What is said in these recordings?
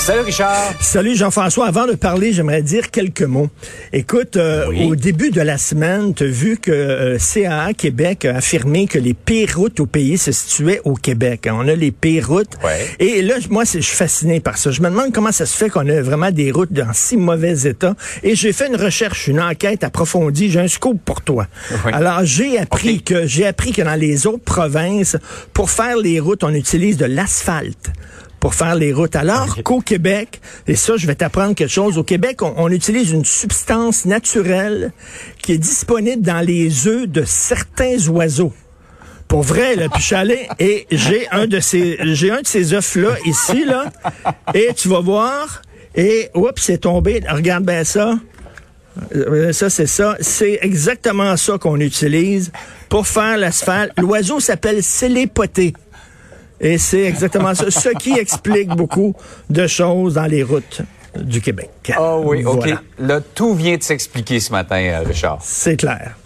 Salut Richard. Salut Jean-François. Avant de parler, j'aimerais dire quelques mots. Écoute, euh, Oui. au début de la semaine, tu as vu que euh, CAA Québec a affirmé que les pires routes au pays se situaient au Québec. On a les pires routes. Ouais. Et là, moi, c'est- je suis fasciné par ça. Je me demande comment ça se fait qu'on a vraiment des routes dans si mauvais état. Et j'ai fait une recherche, une enquête approfondie. J'ai un scoop pour toi. Oui. Alors, j'ai appris que j'ai appris que dans les autres provinces, pour faire les routes, on utilise de l'asphalte pour faire les routes. Alors qu'au Québec, et ça, je vais t'apprendre quelque chose, au Québec, on, on utilise une substance naturelle qui est disponible dans les œufs de certains oiseaux. Pour vrai, là, puis je suis allé et j'ai un de ces, j'ai un de ces œufs-là ici, là, et tu vas voir, et, oups, c'est tombé, regarde bien ça. Euh, Ça, c'est ça. C'est exactement ça qu'on utilise pour faire l'asphalte. L'oiseau s'appelle célépoté. Et c'est exactement ça. Ce qui explique beaucoup de choses dans les routes du Québec. Ah oui, OK. Là, tout vient de s'expliquer ce matin, euh, Richard. C'est clair.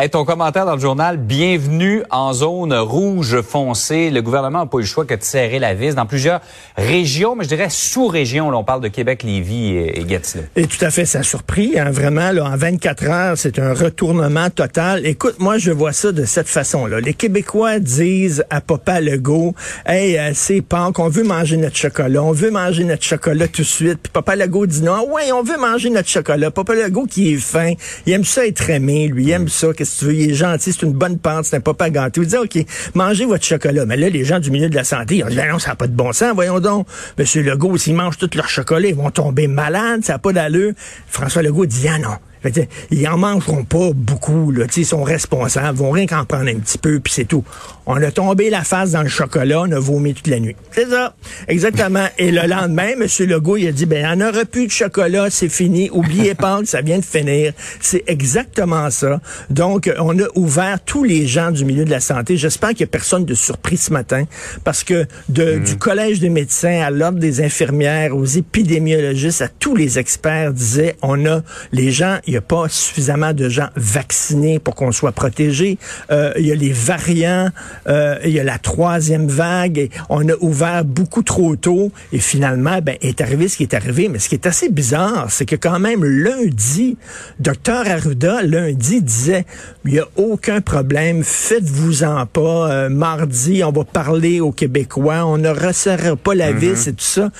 Hey, ton commentaire dans le journal, bienvenue en zone rouge foncée. Le gouvernement n'a pas eu le choix que de serrer la vis dans plusieurs régions, mais je dirais sous-régions. Là, on parle de Québec, Lévis et, et Gatineau. Et tout à fait, ça a surpris, hein, vraiment, là, en 24 heures, c'est un retournement total. Écoute, moi, je vois ça de cette façon-là. Les Québécois disent à Papa Legault, hey, euh, c'est Pâques, on veut manger notre chocolat, on veut manger notre chocolat tout de suite. Puis Papa Legault dit non, ouais, on veut manger notre chocolat. Papa Legault qui est fin, il aime ça être aimé, lui, il aime ça, qu'est-ce que tu veux, il est gentil, c'est une bonne pente, c'est un papa gâteau. Il dit, OK, mangez votre chocolat. Mais là, les gens du milieu de la santé, ils ont dit, Ben non, ça n'a pas de bon sens, voyons donc. Monsieur Legault, s'ils mangent tout leur chocolat, ils vont tomber malades, ça n'a pas d'allure. François Legault dit, ah non. Fait ils en mangeront pas beaucoup, là. Ils sont responsables, ils vont rien qu'en prendre un petit peu, puis c'est tout. On a tombé la face dans le chocolat, on a vomi toute la nuit. C'est ça. Exactement. Et le lendemain, M. Legault, il a dit, ben, il n'y en aura plus de chocolat, c'est fini. Oubliez pas que ça vient de finir. C'est exactement ça. Donc, on a ouvert tous les gens du milieu de la santé. J'espère qu'il n'y a personne de surpris ce matin, parce que de, du collège des médecins à l'ordre des infirmières, aux épidémiologistes, à tous les experts disaient, on a les gens, il n'y a pas suffisamment de gens vaccinés pour qu'on soit protégé. Euh, il y a les variants, euh, il y a la troisième vague. Et on a ouvert beaucoup trop tôt et finalement, ben, est arrivé ce qui est arrivé. Mais ce qui est assez bizarre, c'est que quand même lundi, docteur Arruda lundi disait, il n'y a aucun problème, faites-vous-en pas. Euh, mardi, on va parler aux Québécois, on ne resserre pas la vis et tout ça.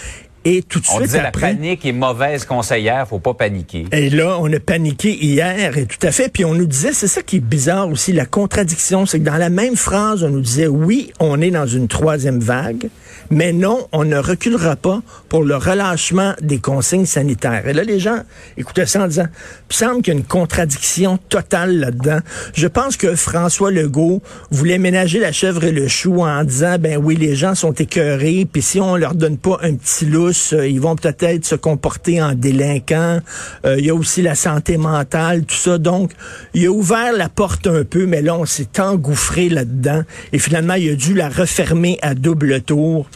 Et tout de On suite disait après. la panique est mauvaise conseillère, faut pas paniquer. Et là, on a paniqué hier, et tout à fait. Puis on nous disait, c'est ça qui est bizarre aussi, la contradiction, c'est que dans la même phrase, on nous disait, oui, on est dans une troisième vague, mais non, on ne reculera pas pour le relâchement des consignes sanitaires. Et là, les gens écoutaient ça en disant, il semble qu'il y a une contradiction totale là-dedans. Je pense que François Legault voulait ménager la chèvre et le chou en disant, ben oui, les gens sont écœurés, puis si on leur donne pas un petit lousse, euh, ils vont peut-être se comporter en délinquants. Euh, il y a aussi la santé mentale, tout ça. Donc, il a ouvert la porte un peu, mais là, on s'est engouffré là-dedans. Et finalement, il a dû la refermer à double tour.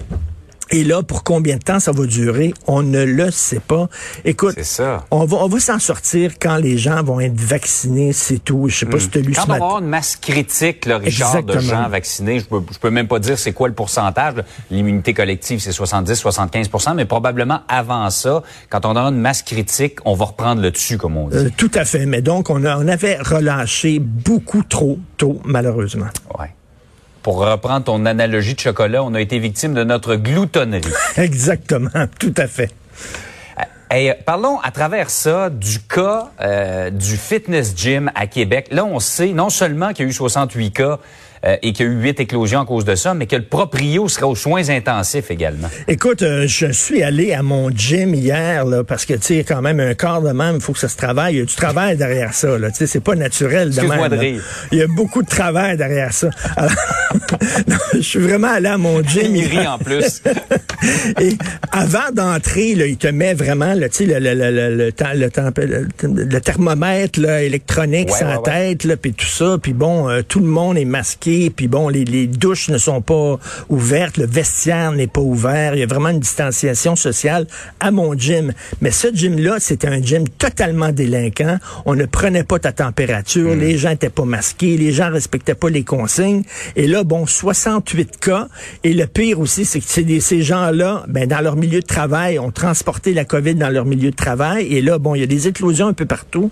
Et là, pour combien de temps ça va durer, on ne le sait pas. Écoute, ça. on va, on va s'en sortir quand les gens vont être vaccinés, c'est tout. Je sais pas si tu as lu Quand ce on va avoir une masse critique, là, Richard, de Exactement. gens vaccinés, je peux, je peux même pas dire c'est quoi le pourcentage. L'immunité collective, c'est 70-75% mais probablement avant ça, quand on aura une masse critique, on va reprendre le dessus, comme on dit. Euh, tout à fait. Mais donc, on, a- on avait relâché beaucoup trop tôt, malheureusement. Ouais. Pour reprendre ton analogie de chocolat, on a été victime de notre gloutonnerie. Exactement. Tout à fait. Hey, euh, parlons à travers ça du cas euh, du fitness gym à Québec. Là, on sait non seulement qu'il y a eu 68 cas euh, et qu'il y a eu huit éclosions à cause de ça, mais que le proprio sera aux soins intensifs également. Écoute, euh, je suis allé à mon gym hier, là, parce que, tu sais, quand même, un corps de même, il faut que ça se travaille. Il y a du travail derrière ça. Tu sais, c'est pas naturel de même. de rire. Il y a beaucoup de travail derrière ça. Alors, non, je suis vraiment allé à mon gym Il rit en plus. Et avant d'entrer, là, il te met vraiment là, tu sais, le, le, le, le, le, temps- le, temps- le- le thermomètre là, électronique Ouais, sans ouais, ouais. tête, là, puis tout ça. Puis bon, euh, tout le monde est masqué. Puis bon, les, les douches ne sont pas ouvertes. Le vestiaire n'est pas ouvert. Il y a vraiment une distanciation sociale à mon gym. Mais ce gym-là, c'était un gym totalement délinquant. On ne prenait pas ta température. Les gens étaient pas masqués. Les gens respectaient pas les consignes. Et là, bon, 68 cas. Et le pire aussi, c'est que ces gens-là, ben, dans leur milieu de travail, ont transporté la COVID dans leur milieu de travail. Et là, bon, il y a des éclosions un peu partout.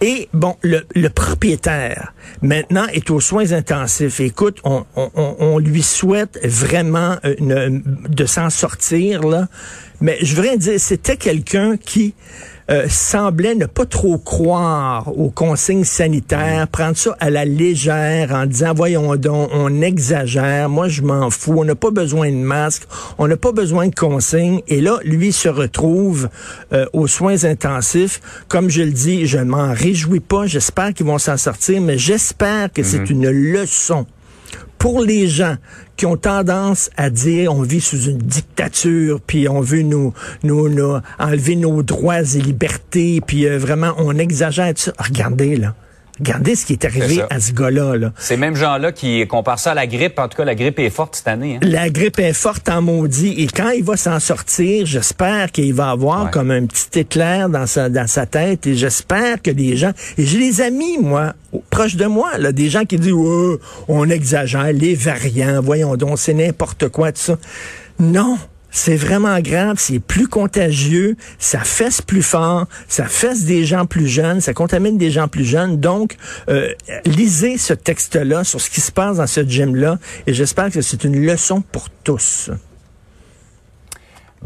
Et bon, le, le propriétaire, maintenant, est aux soins intensifs. Écoute, on, on, on- lui souhaite vraiment euh, de s'en sortir, là. Mais je voudrais dire, c'était quelqu'un qui euh, semblait ne pas trop croire aux consignes sanitaires, prendre ça à la légère en disant, voyons donc, on exagère, moi je m'en fous, on n'a pas besoin de masque, on n'a pas besoin de consignes. Et là, lui se retrouve euh, aux soins intensifs. Comme je le dis, je ne m'en réjouis pas, j'espère qu'ils vont s'en sortir, mais j'espère que c'est une leçon pour les gens qui ont tendance à dire on vit sous une dictature, puis on veut nous, nous, nous enlever nos droits et libertés, puis euh, vraiment on exagère tout ça. Regardez là, regardez ce qui est arrivé à ce gars-là. Là. Ces mêmes gens-là qui comparent ça à la grippe. En tout cas, la grippe est forte cette année. hein. La grippe est forte en maudit et quand il va s'en sortir, j'espère qu'il va avoir Ouais. comme un petit éclair dans sa dans sa tête et j'espère que les gens et j'ai des amis moi au- proches de moi là des gens qui disent ouais, on exagère les variants, voyons donc c'est n'importe quoi tout ça. Non, c'est vraiment grave, c'est plus contagieux, ça fesse plus fort, ça fesse des gens plus jeunes, ça contamine des gens plus jeunes. Donc, euh, lisez ce texte-là sur ce qui se passe dans ce gym-là et j'espère que c'est une leçon pour tous.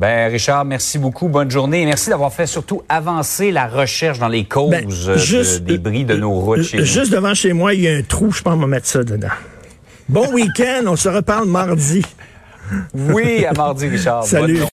Ben, Richard, merci beaucoup. Bonne journée. Et merci d'avoir fait surtout avancer la recherche dans les causes Ben, euh, de- des bris de nos routes chez nous. Juste devant chez moi, il y a un trou, je pense qu'on va mettre ça dedans. Bon week-end, on se reparle mardi. Oui, à mardi, Richard. Salut. Bonne